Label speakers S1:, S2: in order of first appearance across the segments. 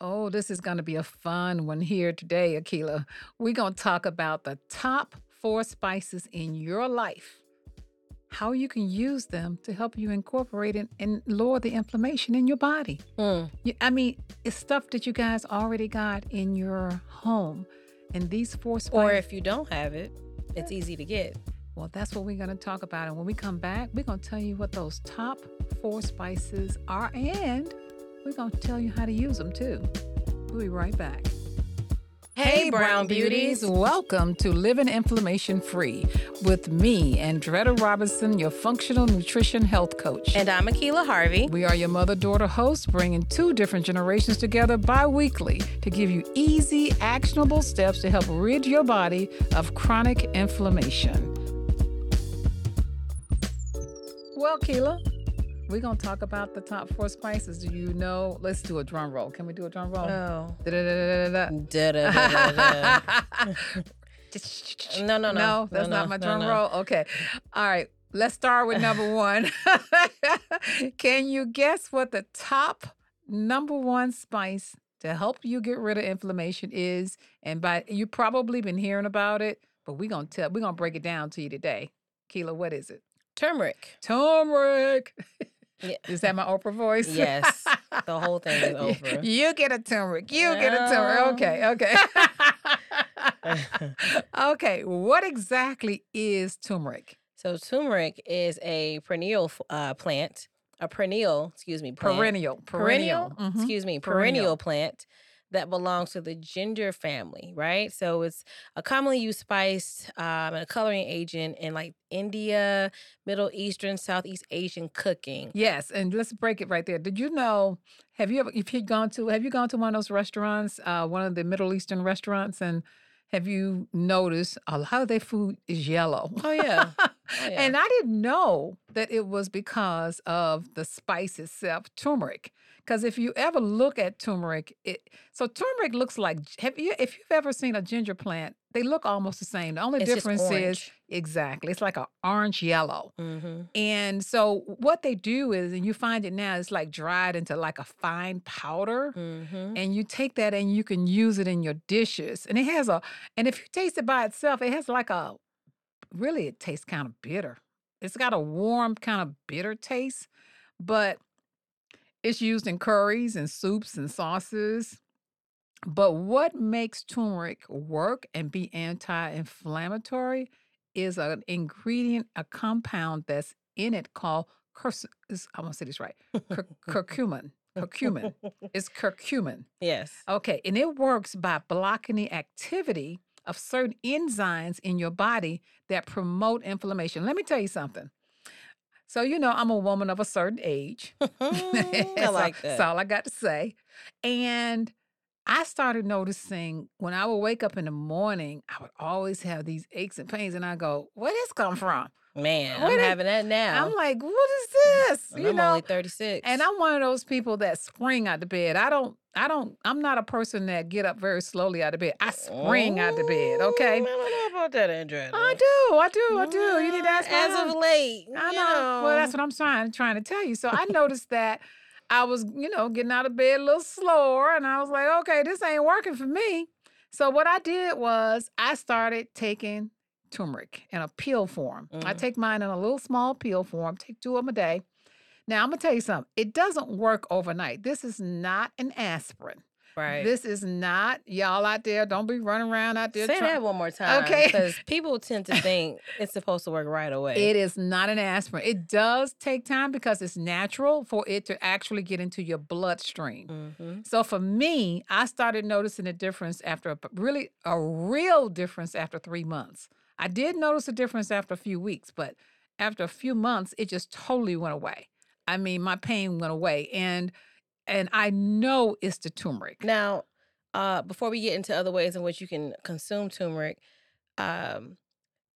S1: Oh, this is going to be a fun one here today, Akila. We're going to talk about the top four spices in your life, how you can use them to help you incorporate it and lower the inflammation in your body.
S2: Mm.
S1: You, I mean, it's stuff that you guys already got in your home. And these four spices.
S2: Or if you don't have it, it's easy to get.
S1: Well, that's what we're going to talk about. And when we come back, we're going to tell you what those top four spices are and we're going to tell you how to use them too. We'll be right back.
S2: Hey, brown beauties.
S1: Welcome to Living Inflammation Free with me, Andretta Robinson, your functional nutrition health coach.
S2: And I'm Akila Harvey.
S1: we are your mother daughter hosts, bringing two different generations together bi weekly to give you easy, actionable steps to help rid your body of chronic inflammation. Well, Keela, we're going to talk about the top four spices. Do you know? Let's do a drum roll. Can we do a drum roll?
S2: Oh. No, no, no.
S1: No, that's
S2: No,
S1: not
S2: no,
S1: my drum
S2: no.
S1: roll. Okay. All right. Let's start with number one. Can you guess what the top number one spice to help you get rid of inflammation is? And by you've probably been hearing about it, but we're gonna tell we're gonna break it down to you today. Keela, what is it?
S2: Turmeric.
S1: Turmeric.
S2: Yeah.
S1: Is that my Oprah voice?
S2: Yes. The whole thing is over.
S1: You get a turmeric. You get a turmeric. Okay, okay. okay, what exactly is turmeric?
S2: So turmeric is a perennial uh, plant, a perennial, excuse me, plant.
S1: Perennial.
S2: perennial,
S1: Mhm.
S2: excuse me,
S1: Perennial.
S2: perennial plant that belongs to the ginger family, right? So it's a commonly used spice um, and a coloring agent in like India, Middle Eastern, Southeast Asian cooking.
S1: Yes, and let's break it right there. Did you know? Have you ever, if you gone to, have you gone to one of those restaurants, uh, one of the Middle Eastern restaurants, and have you noticed a lot of their food is yellow?
S2: Oh yeah, oh, yeah.
S1: And I didn't know that it was because of the spice itself, turmeric. Because if you ever look at turmeric, it so turmeric looks like have you if you've ever seen a ginger plant, they look almost the same. The only
S2: It's
S1: difference is exactly it's like an orange yellow.
S2: hmm
S1: And so what they do is, and you find it now, it's like dried into like a fine powder.
S2: hmm
S1: And you take that and you can use it in your dishes. And it has a, and if you taste it by itself, it has like a, really, it tastes kind of bitter. It's got a warm, kind of bitter taste, but it's used in curries and soups and sauces. But what makes turmeric work and be anti inflammatory is an ingredient, a compound that's in it called, I'm to say this right, cur- curcumin. Curcumin. It's curcumin.
S2: Yes.
S1: Okay, and it works by blocking the activity of certain enzymes in your body that promote inflammation. Let me tell you something. So, you know, I'm a woman of a certain age.
S2: I like
S1: That's all I got to say. And I started noticing when I would wake up in the morning, I would always have these aches and pains, and I go, "Where this come from?"
S2: Man,
S1: What
S2: I'm
S1: is-
S2: having that now.
S1: I'm like, "What is this?"
S2: and
S1: you
S2: I'm
S1: know,
S2: only 36.
S1: and I'm one of those people that spring out of bed. I don't, I don't, I'm not a person that get up very slowly out of bed. I spring out of bed, okay?
S2: I don't know about that, Andrea.
S1: I do, I do, I do. You need to ask
S2: As of late.
S1: I
S2: you
S1: know. Well, that's what I'm trying trying to tell you. So I noticed that I was, you know, getting out of bed a little slower, and I was like, okay, this ain't working for me. So what I did was I started taking turmeric in a pill form. I
S2: Mhm.
S1: take mine in a little small pill form. Take two of them a day. Now I'm gonna tell you something. It doesn't work overnight. This is not an aspirin.
S2: Right.
S1: This is not y'all out there. Don't be running around out there.
S2: Say
S1: try-
S2: that one more time.
S1: Okay.
S2: Because people tend to think it's supposed to work right away.
S1: It is not an aspirin. It does take time because it's natural for it to actually get into your bloodstream.
S2: hmm
S1: So for me, I started noticing a difference after a, really a real difference after three months. I did notice a difference after a few weeks, but after a few months, it just totally went away. I mean, my pain went away, and and I know it's the turmeric.
S2: Now, uh, before we get into other ways in which you can consume turmeric, um,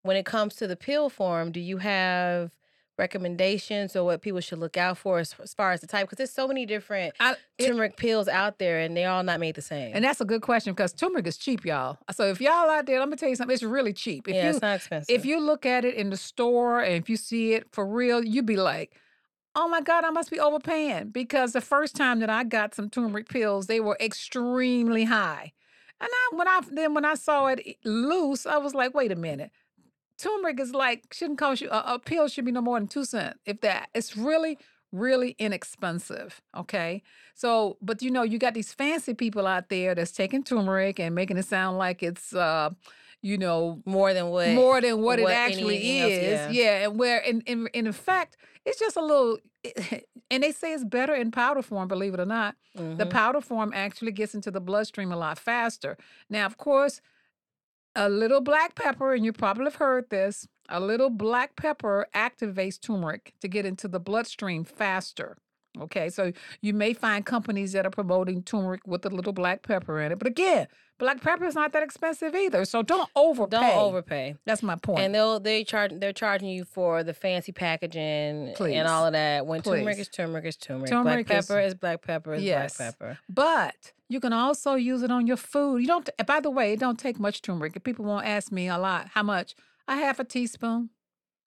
S2: when it comes to the pill form, do you have recommendations or what people should look out for as, as far as the type? Because there's so many different
S1: I, it-
S2: turmeric pills out there, and they're all not made the same.
S1: and that's a good question because turmeric is cheap, y'all. So if y'all out there, let me tell you something. It's really cheap. If
S2: yeah,
S1: you
S2: it's not expensive.
S1: if you look at it in the store and if you see it for real, you'd be like, oh my God, I must be overpaying because the first time that I got some turmeric pills, they were extremely high. And I when I then when I saw it loose, I was like, wait a minute. Turmeric is like shouldn't cost you a, a pill should be no more than two cents. If that. It's really, really inexpensive. Okay. So, but you know, you got these fancy people out there that's taking turmeric and making it sound like it's uh, you know,
S2: More than what
S1: more than what, it actually
S2: anything else,
S1: is.
S2: yeah.
S1: Yeah, and where in, in in effect, it's just a little and they say it's better in powder form, believe it or not. The
S2: Mhm.
S1: powder form actually gets into the bloodstream a lot faster. Now, of course, a little black pepper, and you probably have heard this, a little black pepper activates turmeric to get into the bloodstream faster. Okay, so you may find companies that are promoting turmeric with a little black pepper in it. But again, black pepper is not that expensive either. So don't overpay.
S2: Don't overpay.
S1: That's my point.
S2: And they'll they charge they're charging you for the fancy packaging
S1: Please.
S2: and all of that. When turmeric is turmeric is turmeric.
S1: Turmeric
S2: black
S1: is-
S2: pepper is, black pepper is
S1: Yes.
S2: black pepper.
S1: But you can also use it on your food. You don't. By the way, it don't take much turmeric. If people won't ask me a lot, how much? A half a teaspoon.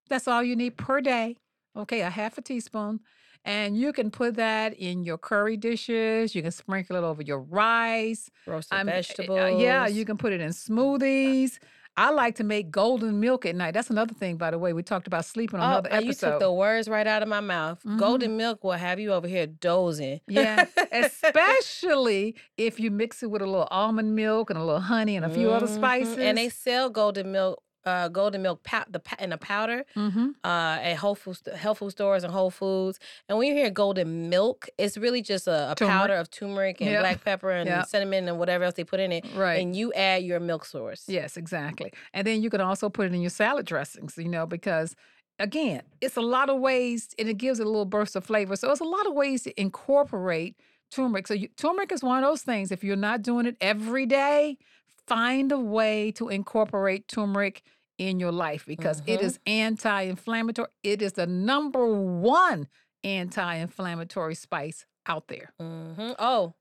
S1: That's all you need per day. Okay, a half a teaspoon, and you can put that in your curry dishes. You can sprinkle it over your rice.
S2: Roasted
S1: I'm- uh,
S2: vegetables.
S1: yeah, you can put it in smoothies. I like to make golden milk at night. That's another thing, by the way. We talked about sleeping on
S2: Oh,
S1: another
S2: uh, you took the words right out of my mouth.
S1: Mhm.
S2: Golden milk will have you over here dozing.
S1: Yeah, especially if you mix it with a little almond milk and a little honey and a few other
S2: Mhm.
S1: spices.
S2: And they sell golden milk, uh, golden milk pow- the pa- in a powder
S1: hmm
S2: uh, at Whole Foods, health food stores and Whole Foods. And when you hear golden milk, it's really just a, a powder of turmeric and
S1: Yep.
S2: black pepper and
S1: Yep.
S2: cinnamon and whatever else they put in it.
S1: right.
S2: And you add your milk source.
S1: Yes, exactly. And then you can also put it in your salad dressings, you know, because again, it's a lot of ways and it gives it a little burst of flavor. So it's a lot of ways to incorporate turmeric. So you, turmeric is one of those things. If you're not doing it every day, find a way to incorporate turmeric in your life because it
S2: Mhm.
S1: is anti-inflammatory. It is the number one anti-inflammatory spice out there.
S2: hmm Oh,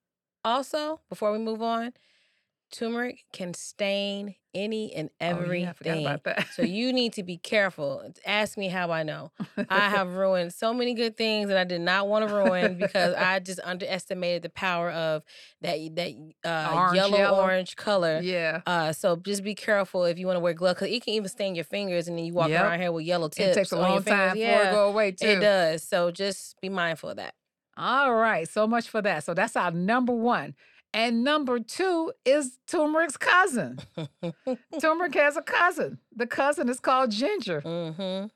S2: also, before we move on, turmeric can stain any and everything.
S1: Oh, yeah, I
S2: everything.
S1: forgot about that.
S2: so you need to be careful. Ask me how I know. I have ruined so many good things that I did not want to ruin because I just underestimated the power of that that uh,
S1: Orange,
S2: yellow,
S1: yellow.
S2: orange color.
S1: yeah.
S2: Uh, so just be careful if you want to wear gloves because it can even stain your fingers and then you walk
S1: Yep.
S2: around here with yellow tips.
S1: It takes a long time
S2: fingers.
S1: for it
S2: Yeah,
S1: to go away too.
S2: it does. So just be mindful of that.
S1: All right, so much for that. So that's our number one. And number two is turmeric's cousin. Turmeric has a cousin. The cousin is called ginger.
S2: hmm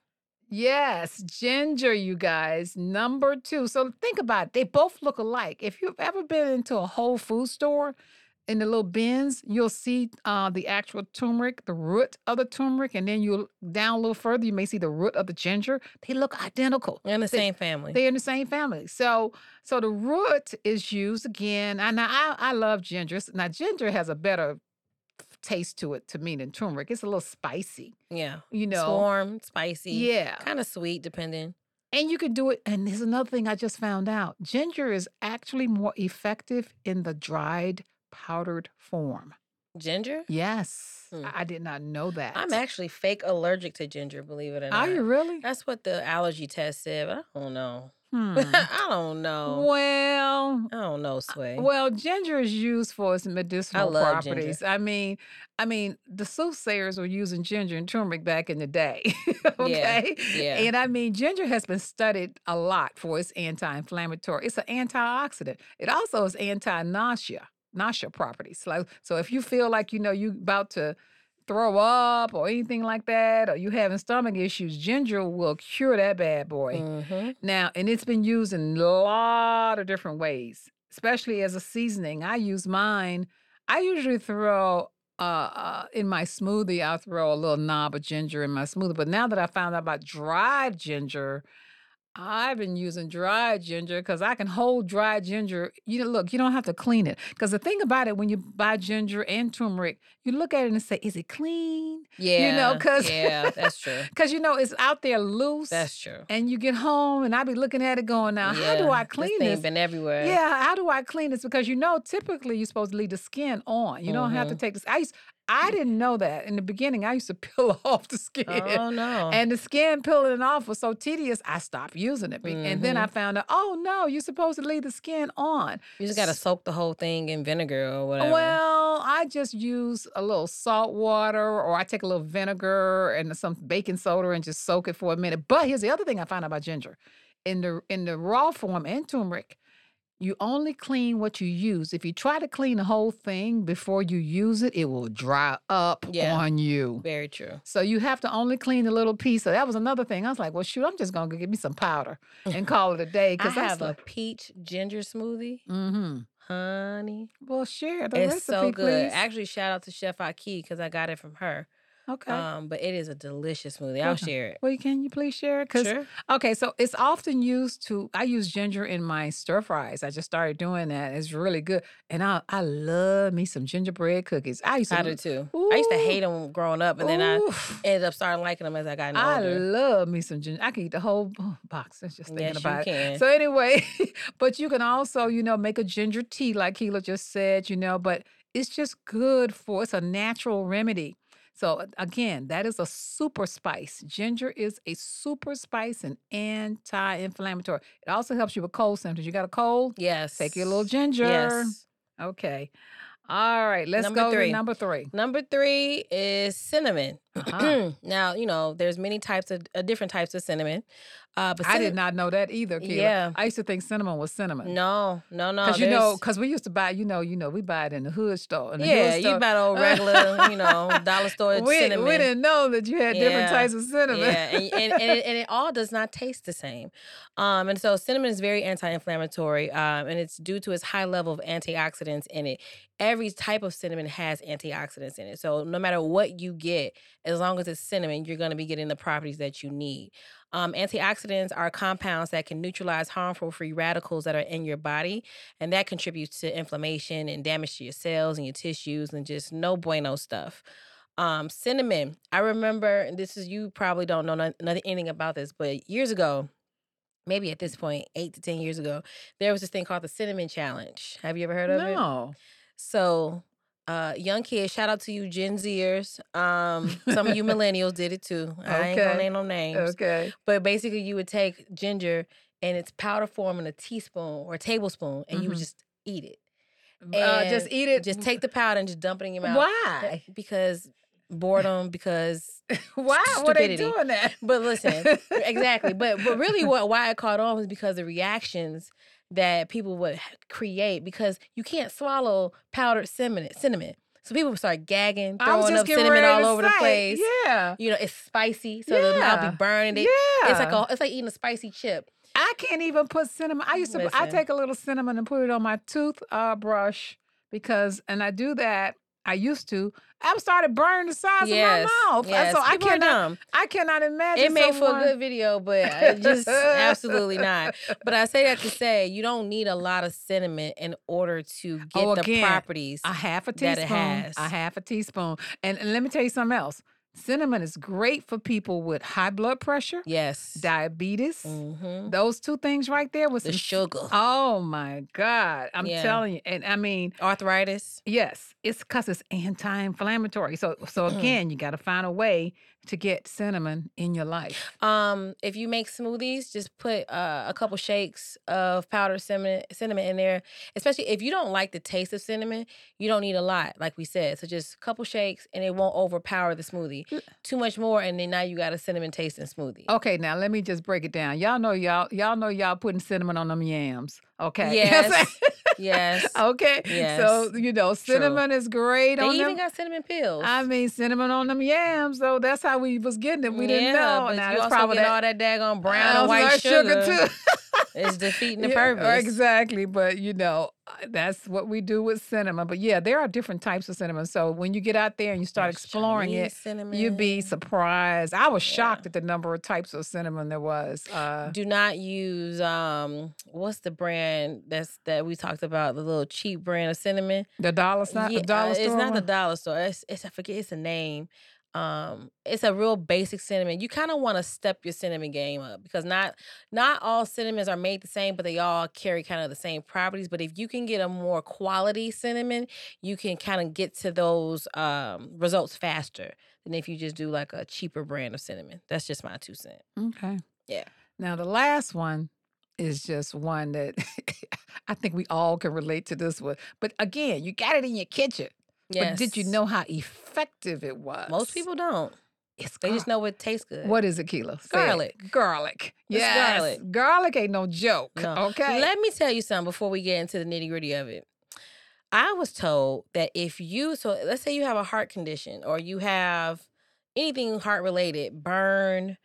S1: Yes, ginger, you guys. Number two. So think about it. They both look alike. If you've ever been into a Whole Food store, in the little bins, you'll see uh, the actual turmeric, the root of the turmeric, and then you'll down a little further, you may see the root of the ginger. They look identical.
S2: They're In the
S1: They-
S2: same family.
S1: They're in the same family. So so the root is used again. And I I love ginger. Now ginger has a better taste to it to me than turmeric. It's a little spicy,
S2: yeah.
S1: you
S2: It's
S1: know.
S2: warm, spicy.
S1: Yeah.
S2: Kind of sweet, depending.
S1: And you can do it. And there's another thing I just found out. Ginger is actually more effective in the dried powdered form.
S2: Ginger?
S1: Yes.
S2: Hmm.
S1: I I did not know that.
S2: I'm actually fake allergic to ginger, believe it or not.
S1: Are you really?
S2: That's what the allergy test said, but I don't know.
S1: Hmm.
S2: I don't know.
S1: well,
S2: I don't know, Sway.
S1: Well, ginger is used for its medicinal
S2: ginger.
S1: properties. I mean, I mean, the soothsayers were using ginger and turmeric back in the day. okay.
S2: yeah.
S1: And I mean, ginger has been studied a lot for its anti-inflammatory. It's an antioxidant. It also is anti-nausea, nausea properties. Like, so if you feel like you know you about to throw up or anything like that, or you having stomach issues, ginger will cure that bad boy.
S2: Mhm.
S1: Now, and it's been used in a lot of different ways, especially as a seasoning. I use mine. I usually throw uh, uh in my smoothie. I'll throw a little knob of ginger in my smoothie. But now that I found out about dried ginger, I've been using dried ginger because I can hold dried ginger. You know, look, you don't have to clean it. Because the thing about it, when you buy ginger and turmeric, you look at it and say, "Is it clean?"
S2: Yeah.
S1: You know, because
S2: yeah, that's true.
S1: Because you know it's out there loose.
S2: That's true.
S1: And you get home, and I be looking at it going, now, how do I clean
S2: this?
S1: this?
S2: Been everywhere.
S1: Yeah, how do I clean this? Because you know, typically you're supposed to leave the skin on. You don't have to
S2: Mhm.
S1: take this. I used, I didn't know that in the beginning. I used to peel off the skin,
S2: Oh no.
S1: and the skin peeling off was so tedious. I stopped using it. Be- And then I
S2: Mm-hmm.
S1: found out, oh no, you're supposed to leave the skin on.
S2: You just gotta soak the whole thing in vinegar or whatever.
S1: Well, I just use a little salt water or I take a little vinegar and some baking soda and just soak it for a minute. But here's the other thing I found out about ginger. In the in the raw form and turmeric, you only clean what you use. If you try to clean the whole thing before you use it, it will dry up
S2: Yeah.
S1: on you.
S2: Very true.
S1: So you have to only clean the little piece. So that was another thing. I was like, well, shoot, I'm just gonna go get me some powder and call it a day. Because I
S2: have
S1: like,
S2: a peach ginger smoothie,
S1: mm-hmm.
S2: honey.
S1: Well, share the
S2: It's
S1: recipe,
S2: so good.
S1: please.
S2: Actually, shout out to Chef Aki because I got it from her.
S1: Okay.
S2: Um, but it is a delicious smoothie. I'll share it.
S1: well, can you please share it? Because
S2: Sure.
S1: okay, so it's often used to. I use ginger in my stir fries. I just started doing that. It's really good, and I I love me some gingerbread cookies. I used to.
S2: I do too. I used to hate them growing up, and then I ended up starting liking them as I got older.
S1: I love me some ginger. I can eat the whole oh, box. That's just thinking
S2: Yes, you
S1: it.
S2: can.
S1: So anyway, but you can also, you know, make a ginger tea like Keela just said, you know, but it's just good for it's a natural remedy. So again, that is a super spice. Ginger is a super spice and anti-inflammatory. It also helps you with cold symptoms. You got a cold?
S2: Yes.
S1: Take your little ginger.
S2: Yes.
S1: Okay. All right. Let's
S2: Number
S1: go
S2: three.
S1: to number three.
S2: Number three is cinnamon.
S1: Uh-huh.
S2: now you know there's many types of uh, different types of cinnamon. Uh, but
S1: I did not know that either, Keela.
S2: Yeah.
S1: I used to think cinnamon was cinnamon.
S2: No, no, no.
S1: Cause you know, cause we used to buy, you know, you know, we buy it in the hood store. The
S2: yeah,
S1: hood
S2: you buy the old regular, you know, dollar store
S1: we,
S2: cinnamon.
S1: we didn't know that you had different types of cinnamon.
S2: Yeah, and, and, and, it, and it all does not taste the same. Um, and so cinnamon is very anti-inflammatory, um, and it's due to its high level of antioxidants in it. Every type of cinnamon has antioxidants in it. So no matter what you get, as long as it's cinnamon, you're going to be getting the properties that you need. Um, antioxidants are compounds that can neutralize harmful free radicals that are in your body, and that contributes to inflammation and damage to your cells and your tissues, and just no bueno stuff. Um, cinnamon. I remember and this is you probably don't know nothing anything about this, but years ago, maybe at this point, eight to ten years ago, there was this thing called the cinnamon challenge. Have you ever heard of it?
S1: no.
S2: So, uh, young kids, shout out to you Gen Zers. Um, some of you millennials did it too. I ain't gonna name no names.
S1: Okay.
S2: But basically, you would take ginger in its powder form in a teaspoon or a tablespoon, and you would
S1: Mhm.
S2: just eat it.
S1: Uh, just eat it.
S2: Just take the powder and just dump it in your mouth.
S1: Why?
S2: Because boredom. Because
S1: Why were they doing that?
S2: but listen, exactly. But but really, what why it caught on was because the reactions that people would create because you can't swallow powdered cinnamon. Cinnamon, so people would start gagging, throwing up cinnamon all over the place.
S1: Yeah.
S2: You know, it's spicy, so the mouth be burning. It,
S1: yeah.
S2: It's like a, it's like eating a spicy chip.
S1: I can't even put cinnamon. I used to. I take a little cinnamon and put it on my tooth uh, brush because, and I do that. I used to. I started burning the sides
S2: yes,
S1: of my mouth.
S2: Yes.
S1: So I
S2: People are
S1: cannot. I cannot imagine.
S2: It made for a good video, but it just absolutely not. But I say that to say you don't need a lot of cinnamon in order to get
S1: Oh,
S2: the properties.
S1: A half a
S2: that
S1: teaspoon.
S2: it has.
S1: A half a teaspoon. And, and let me tell you something else. Cinnamon is great for people with high blood pressure,
S2: yes.
S1: diabetes.
S2: hmm
S1: Those two things right there with
S2: The sugar,
S1: Oh my God. I'm
S2: Yeah.
S1: telling you. And I mean,
S2: arthritis.
S1: yes, it's because it's anti-inflammatory. So so again, you gotta find a way to get cinnamon in your life.
S2: Um, if you make smoothies, just put uh, a couple shakes of powdered cinnamon cinnamon in there. Especially if you don't like the taste of cinnamon, you don't need a lot, like we said. So just a couple shakes, and it won't overpower the smoothie. Too much more, and then now you got a cinnamon tasting smoothie.
S1: Okay, now let me just break it down. Y'all know y'all y'all know y'all putting cinnamon on them yams. Okay.
S2: Yes. Yes.
S1: okay.
S2: Yes.
S1: So, you know,
S2: True.
S1: cinnamon is great
S2: They
S1: on
S2: even
S1: them.
S2: got cinnamon pills.
S1: I mean, cinnamon on them yams, So That's how we was getting it. We didn't
S2: yeah,
S1: know.
S2: But
S1: Now,
S2: you also
S1: probably
S2: get
S1: that
S2: all that daggone brown and white
S1: like,
S2: sugar.
S1: too.
S2: it's defeating the
S1: Yeah,
S2: purpose.
S1: Exactly. But you know, uh, that's what we do with cinnamon. But yeah, there are different types of cinnamon. So when you get out there and you start
S2: There's
S1: exploring
S2: Chinese
S1: it,
S2: cinnamon.
S1: you'd be surprised. I was
S2: Yeah.
S1: shocked at the number of types of cinnamon there was. Uh,
S2: Do not use um what's the brand that's that we talked about the little cheap brand of cinnamon.
S1: the dollar
S2: Yeah,
S1: dollar
S2: uh,
S1: store.
S2: it's not the dollar store. It's, it's I forget it's a name. Um, it's a real basic cinnamon. You kind of want to step your cinnamon game up because not not all cinnamons are made the same, but they all carry kind of the same properties. But if you can get a more quality cinnamon, you can kind of get to those um results faster than if you just do like a cheaper brand of cinnamon. That's just my two cents.
S1: Okay.
S2: Yeah.
S1: Now, the last one is just one that I think we all can relate to this one. But again, you got it in your kitchen. But did you know how effective it was?
S2: Most people don't.
S1: it's
S2: They just know it tastes good.
S1: What is it, Keela? Say it.
S2: Garlic.
S1: Garlic.
S2: It's
S1: Yes.
S2: garlic.
S1: Garlic ain't no joke.
S2: No.
S1: Okay.
S2: Let me tell you something before we get into the nitty gritty of it. I was told that if you, so let's say you have a heart condition or you have anything heart related, burn,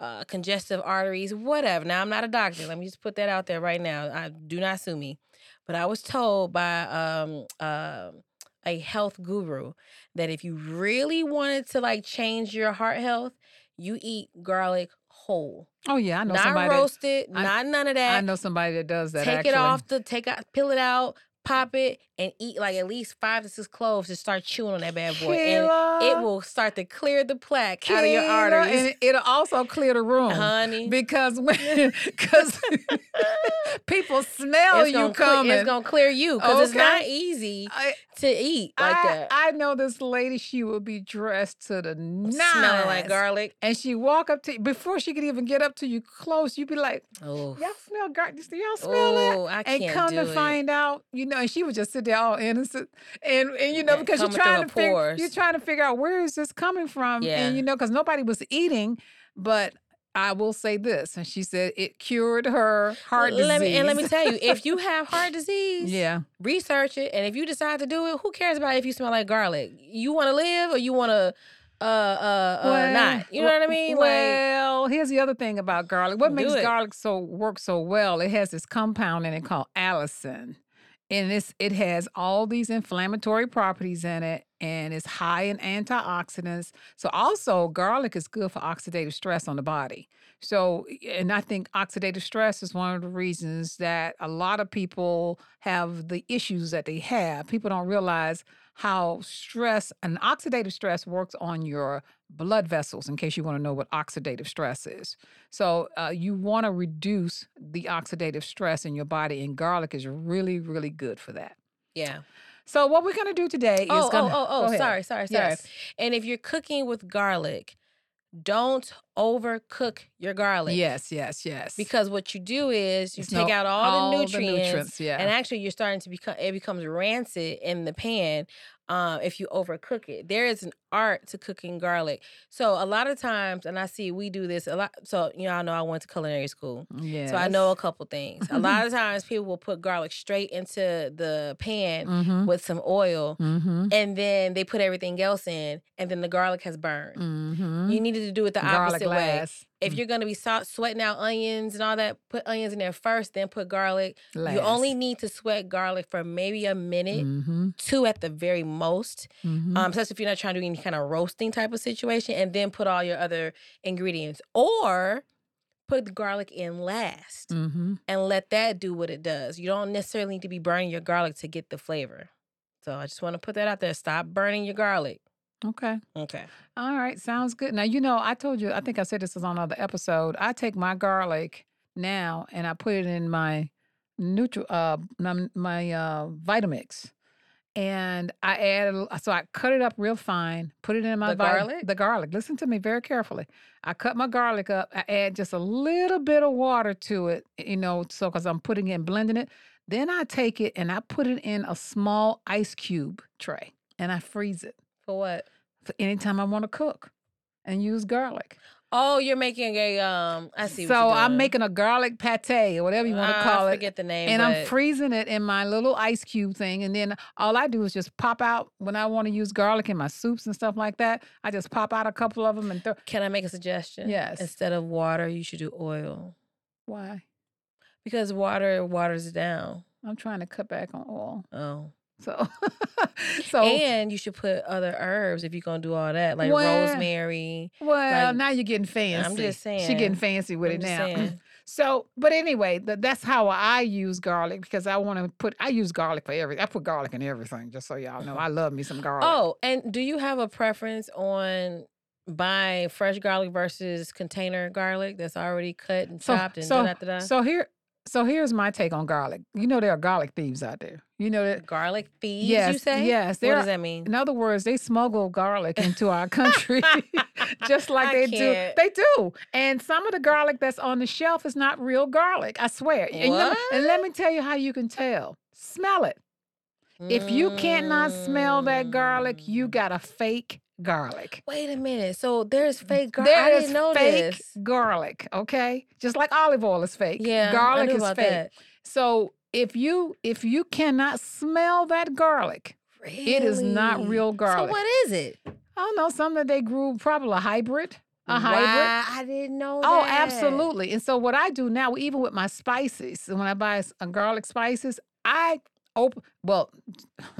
S2: uh, congestive arteries, whatever. Now, I'm not a doctor. Let me just put that out there right now. I do not sue me. But I was told by um, um a health guru that if you really wanted to like change your heart health, you eat garlic whole,
S1: oh yeah, I know
S2: not
S1: somebody. that-
S2: roasted,
S1: I-
S2: not none of that
S1: I know somebody that does that.
S2: take
S1: actually.
S2: it off the take out peel it out pop it and eat like at least five to six cloves and start chewing on that bad boy and it will start to clear the plaque out of your arteries
S1: and it- it'll also clear the room.
S2: honey
S1: Because when, because people smell
S2: it's
S1: you
S2: gonna, cle-
S1: coming.
S2: it's gonna clear you because it's not easy
S1: I,
S2: to eat like
S1: I,
S2: that
S1: I know this lady. She would be dressed to the nines,
S2: smelling like garlic
S1: and she walk up to you before she could even get up to you close. You'd be like,
S2: oh
S1: "Y'all smell garlic? Do y'all smell that?"
S2: oh I
S1: And come to
S2: it.
S1: find out, you know, and she would just sit there all innocent, and and you know because you're trying to figure, you're trying to figure out where is this coming from,
S2: Yeah.
S1: and you know because nobody was eating, but I will say this, and she said it cured her heart
S2: let
S1: disease.
S2: me, and let me tell you if you have heart disease
S1: yeah,
S2: research it and if you decide to do it who cares about if you smell like garlic you want to live or you want to uh uh, uh not you know what i mean like
S1: Well, here's the other thing about garlic. What makes
S2: it.
S1: garlic so work so well? It has this compound in it called allicin. And it's it has all these inflammatory properties in it and it's high in antioxidants. So also garlic is good for oxidative stress on the body. So and I think oxidative stress is one of the reasons that a lot of people have the issues that they have. People don't realize how stress and oxidative stress works on your blood vessels in case you want to know what oxidative stress is. So uh, you want to reduce the oxidative stress in your body, and garlic is really, really good for that.
S2: yeah
S1: So what we're gonna do today
S2: oh
S1: is gonna
S2: oh oh oh sorry sorry sorry
S1: Yes.
S2: and if you're cooking with garlic don't overcook your garlic
S1: Yes, yes, yes.
S2: because what you do is you
S1: It's
S2: take
S1: no-
S2: out all, the nutrients
S1: nutrients, yeah.
S2: and actually you're starting to become it becomes rancid in the pan um, if you overcook it there is an art to cooking garlic so a lot of times and i see we do this a lot so you know i know i went to culinary school
S1: yes.
S2: so i know a couple things a lot of times people will put garlic straight into the pan
S1: Mm-hmm.
S2: with some oil
S1: Mm-hmm.
S2: and then they put everything else in and then the garlic has burned
S1: Mm-hmm.
S2: you needed to do it the
S1: Garlic
S2: opposite way if you're gonna be salt, sweating out onions and all that, put onions in there first, then put garlic. You only need to sweat garlic for maybe a minute,
S1: Mm-hmm.
S2: two at the very most.
S1: Mm-hmm.
S2: Um, especially if you're not trying to do any kind of roasting type of situation, and then put all your other ingredients, or put the garlic in last
S1: mm-hmm.
S2: and let that do what it does. You don't necessarily need to be burning your garlic to get the flavor. So I just want to put that out there. Stop burning your garlic.
S1: Okay.
S2: Okay.
S1: All right, sounds good. Now you know I told you I think I said this was on another episode. I take my garlic now and I put it in my neutral uh my, my uh Vitamix, and I add a so I cut it up real fine, put it in my
S2: The
S1: vit-
S2: garlic?
S1: The garlic. Listen to me very carefully. I cut my garlic up. I add just a little bit of water to it, you know, so because I'm putting it and blending it. Then I take it and I put it in a small ice cube tray and I freeze it
S2: For what?
S1: for anytime I want to cook and use garlic.
S2: Oh, you're making a um. I see.
S1: so
S2: what you're
S1: I'm making a garlic pate or whatever you want to
S2: I
S1: call it.
S2: forget the name,
S1: And I'm freezing it in my little ice cube thing. And then all I do is just pop out when I want to use garlic in my soups and stuff like that. I just pop out a couple of them and throw.
S2: Can I make a suggestion?
S1: Yes.
S2: Instead of water, you should do oil
S1: Why?
S2: because water waters down.
S1: I'm trying to cut back on oil.
S2: Oh.
S1: So, so
S2: and you should put other herbs if you're gonna do all that, like
S1: Well,
S2: rosemary.
S1: well,
S2: like-
S1: now you're getting fancy.
S2: I'm just
S1: She
S2: saying.
S1: getting fancy with
S2: I'm
S1: it now. So, but anyway, th- that's how I use garlic because I want to put. I use garlic for everything. I put garlic in everything, just so y'all know. I love me some garlic.
S2: Oh, and do you have a preference on buying fresh garlic versus container garlic that's already cut and
S1: so
S2: chopped and
S1: so
S2: da da da?
S1: so here, so here's my take on garlic. You know there are garlic thieves out there. You know that.
S2: Garlic thieves,
S1: Yes,
S2: you say?
S1: yes,
S2: What does that mean?
S1: In other words, they smuggle garlic into our country. just like
S2: I
S1: they
S2: can't.
S1: do. They do. And some of the garlic that's on the shelf is not real garlic. I swear. And, let me, and let me tell you how you can tell. Smell it. If you can't not smell that garlic, you
S2: Mm.
S1: got a fake garlic.
S2: Wait a minute. So there's fake garlic.
S1: There
S2: I didn't know
S1: fake
S2: this.
S1: garlic, okay? Just like olive oil is fake.
S2: Yeah,
S1: garlic is fake.
S2: that.
S1: So if you if you cannot smell that garlic, it is not real garlic.
S2: So what is it?
S1: I don't know, something that they grew, probably a hybrid. A hybrid.
S2: Wow, I didn't know
S1: Oh,
S2: that.
S1: absolutely. And so what I do now, even with my spices, when I buy uh, garlic spices, I open. Well,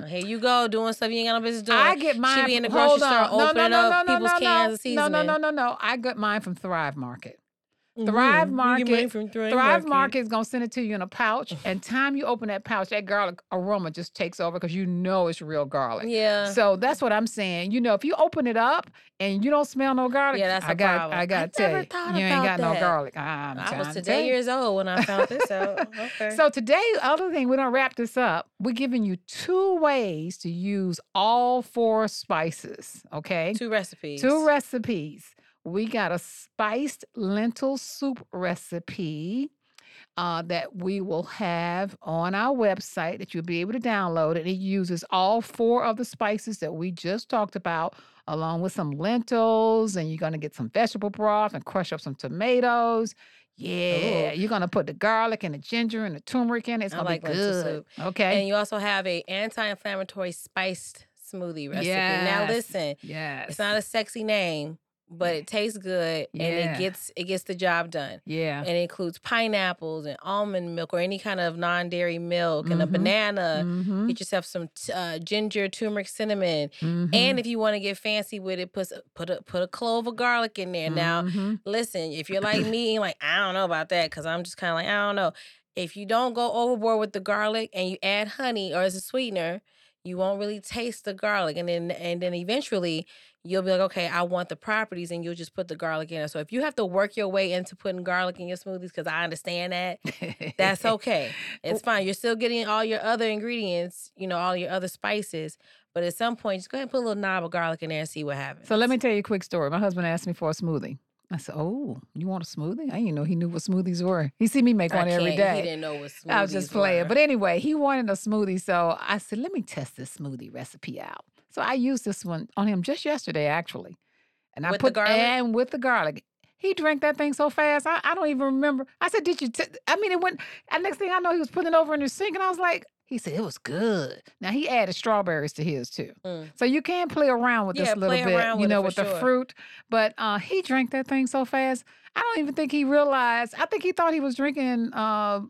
S2: Here you go, doing stuff you ain't got no business doing.
S1: I get mine.
S2: She be in the grocery store
S1: on. No,
S2: opening
S1: no, no,
S2: up people's cans of
S1: no, no, no, no, no, no. I got mine from Thrive Market.
S2: Mhm.
S1: Thrive
S2: get
S1: Market-
S2: from Thrive,
S1: Thrive
S2: Market.
S1: Is gonna send it to you in a pouch, and time you open that pouch, that garlic aroma just takes over because you know it's real garlic.
S2: Yeah.
S1: So that's what I'm saying. You know, if you open it up and you don't smell no garlic,
S2: Yeah, that's
S1: I
S2: a
S1: got,
S2: problem.
S1: I
S2: I
S1: got to tell you, you ain't got no garlic. I'm
S2: I was
S1: to
S2: today
S1: you.
S2: years old when I found this out. Okay.
S1: So today, other thing, we're gonna wrap this up. We're giving you two ways to use all four spices. Okay,
S2: two recipes.
S1: two recipes. We got a spiced lentil soup recipe uh, that we will have on our website that you'll be able to download. And it uses all four of the spices that we just talked about, along with some lentils. And you're going to get some vegetable broth and crush up some tomatoes. Yeah, you're going to put the garlic and the ginger and the turmeric in it. It's
S2: I
S1: going to
S2: like
S1: be
S2: lentil
S1: good.
S2: soup.
S1: Okay.
S2: And you also have a anti-inflammatory spiced smoothie recipe. Now listen,
S1: yes.
S2: it's not a sexy name, but it tastes good and
S1: Yeah.
S2: it gets it gets the job done.
S1: yeah.
S2: And it includes pineapples and almond milk or any kind of non-dairy milk and a
S1: Mhm.
S2: banana.
S1: Mhm,
S2: Get yourself some t- uh, ginger, turmeric, cinnamon,
S1: mhm,
S2: and if you want to get fancy with it, put put a put a clove of garlic in there. Now,
S1: mhm.
S2: listen, if you're like me, and like I don't know about that because I'm just kind of like I don't know. If you don't go overboard with the garlic and you add honey or as a sweetener, you won't really taste the garlic, and then and then eventually you'll be like, okay, I want the properties, and you'll just put the garlic in. it. So if you have to work your way into putting garlic in your smoothies, because I understand that, that's okay. It's fine. You're still getting all your other ingredients, you know, all your other spices. But at some point, just go ahead and put a little knob of garlic in there and see what happens.
S1: So let me tell you a quick story. My husband asked me for a smoothie. I said, "Oh, you want a smoothie? I didn't know he knew what smoothies were. He see me make
S2: I
S1: one every
S2: can't- He didn't know what smoothies.
S1: I was just playing.
S2: were.
S1: But anyway, he wanted a smoothie, so I said, "Let me test this smoothie recipe out." So I used this one on him just yesterday, actually, and I
S2: With the
S1: put
S2: garlic?
S1: and with the garlic. He drank that thing so fast, I, I don't even remember. I said, "Did you?" T-? I mean, it went. And next thing I know, he was putting it over in the sink, and I was like, "He said it was good." Now he added strawberries to his too.
S2: Mm.
S1: So you can play around with
S2: Yeah,
S1: this a little bit, you know, with the fruit. But uh, he drank that thing so fast. I don't even think he realized. I think he thought he was drinking. Uh,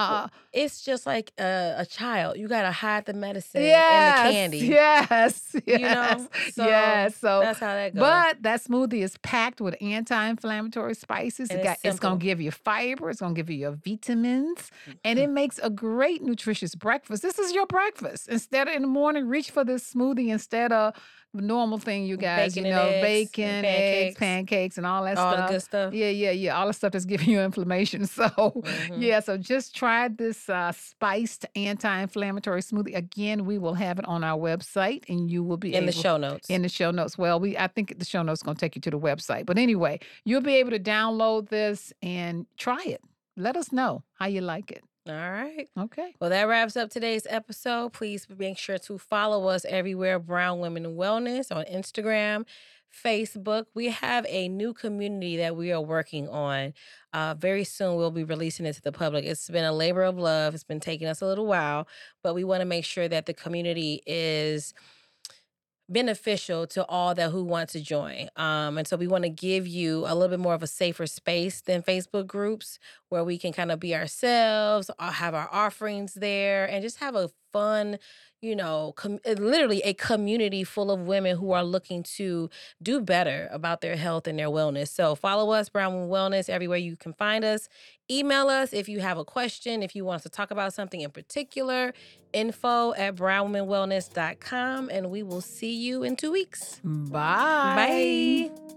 S1: uh,
S2: It's just like a, a child. You gotta hide the medicine
S1: yes,
S2: and the candy.
S1: yes, yes,
S2: You know? So
S1: yes. So,
S2: That's how that goes.
S1: but that smoothie is packed with anti-inflammatory spices.
S2: And
S1: It got, it's gonna give you fiber. It's gonna give you your vitamins, and
S2: Mm.
S1: it makes a great nutritious breakfast. This is your breakfast. Instead of in the morning, reach for this smoothie instead of normal thing you guys,
S2: Bacon
S1: you know,
S2: eggs
S1: bacon, eggs,
S2: pancakes.
S1: pancakes, and all that
S2: all
S1: stuff.
S2: the good stuff.
S1: Yeah, yeah, yeah. All the stuff that's giving you inflammation. So,
S2: Mhm.
S1: yeah, so just try this uh, spiced anti-inflammatory smoothie. Again, we will have it on our website, and you will be
S2: In the show notes.
S1: in the show notes. Well, we I think the show notes going to take you to the website. But anyway, you'll be able to download this and try it. Let us know how you like it.
S2: All right.
S1: Okay.
S2: Well, that wraps up today's episode. Please make sure to follow us everywhere Brown Women Wellness on Instagram, Facebook. We have a new community that we are working on. Uh, very soon, we'll be releasing it to the public. It's been a labor of love. It's been taking us a little while, but we want to make sure that the community is beneficial to all that who want to join. Um, and so we want to give you a little bit more of a safer space than Facebook groups where we can kind of be ourselves, uh, have our offerings there, and just have a fun, you know, com- uh, literally a community full of women who are looking to do better about their health and their wellness. So follow us, Brown Women Wellness, everywhere you can find us. Email us if you have a question, if you want us to talk about something in particular, info at brownwomenwellness.com, and we will see you in two weeks.
S1: Bye.
S2: Bye.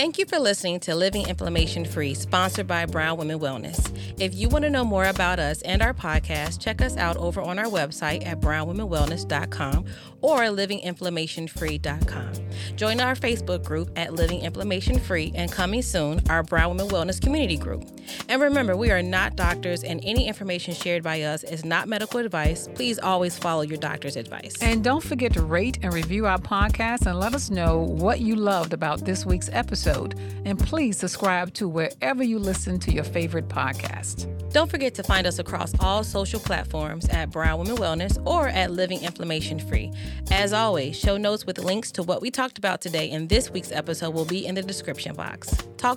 S2: Thank you for listening to Living Inflammation Free, sponsored by Brown Women Wellness. If you want to know more about us and our podcast, check us out over on our website at brownwomenwellness.com or livinginflammationfree.com. Join our Facebook group at Living Inflammation Free and coming soon, our Brown Women Wellness Community Group. And remember, we are not doctors, and any information shared by us is not medical advice. Please always follow your doctor's advice.
S1: And don't forget to rate and review our podcast and let us know what you loved about this week's episode. And please subscribe to wherever you listen to your favorite podcast.
S2: Don't forget to find us across all social platforms at Brown Women Wellness or at Living Inflammation Free. As always, show notes with links to what we talked about today in this week's episode will be in the description box. Talk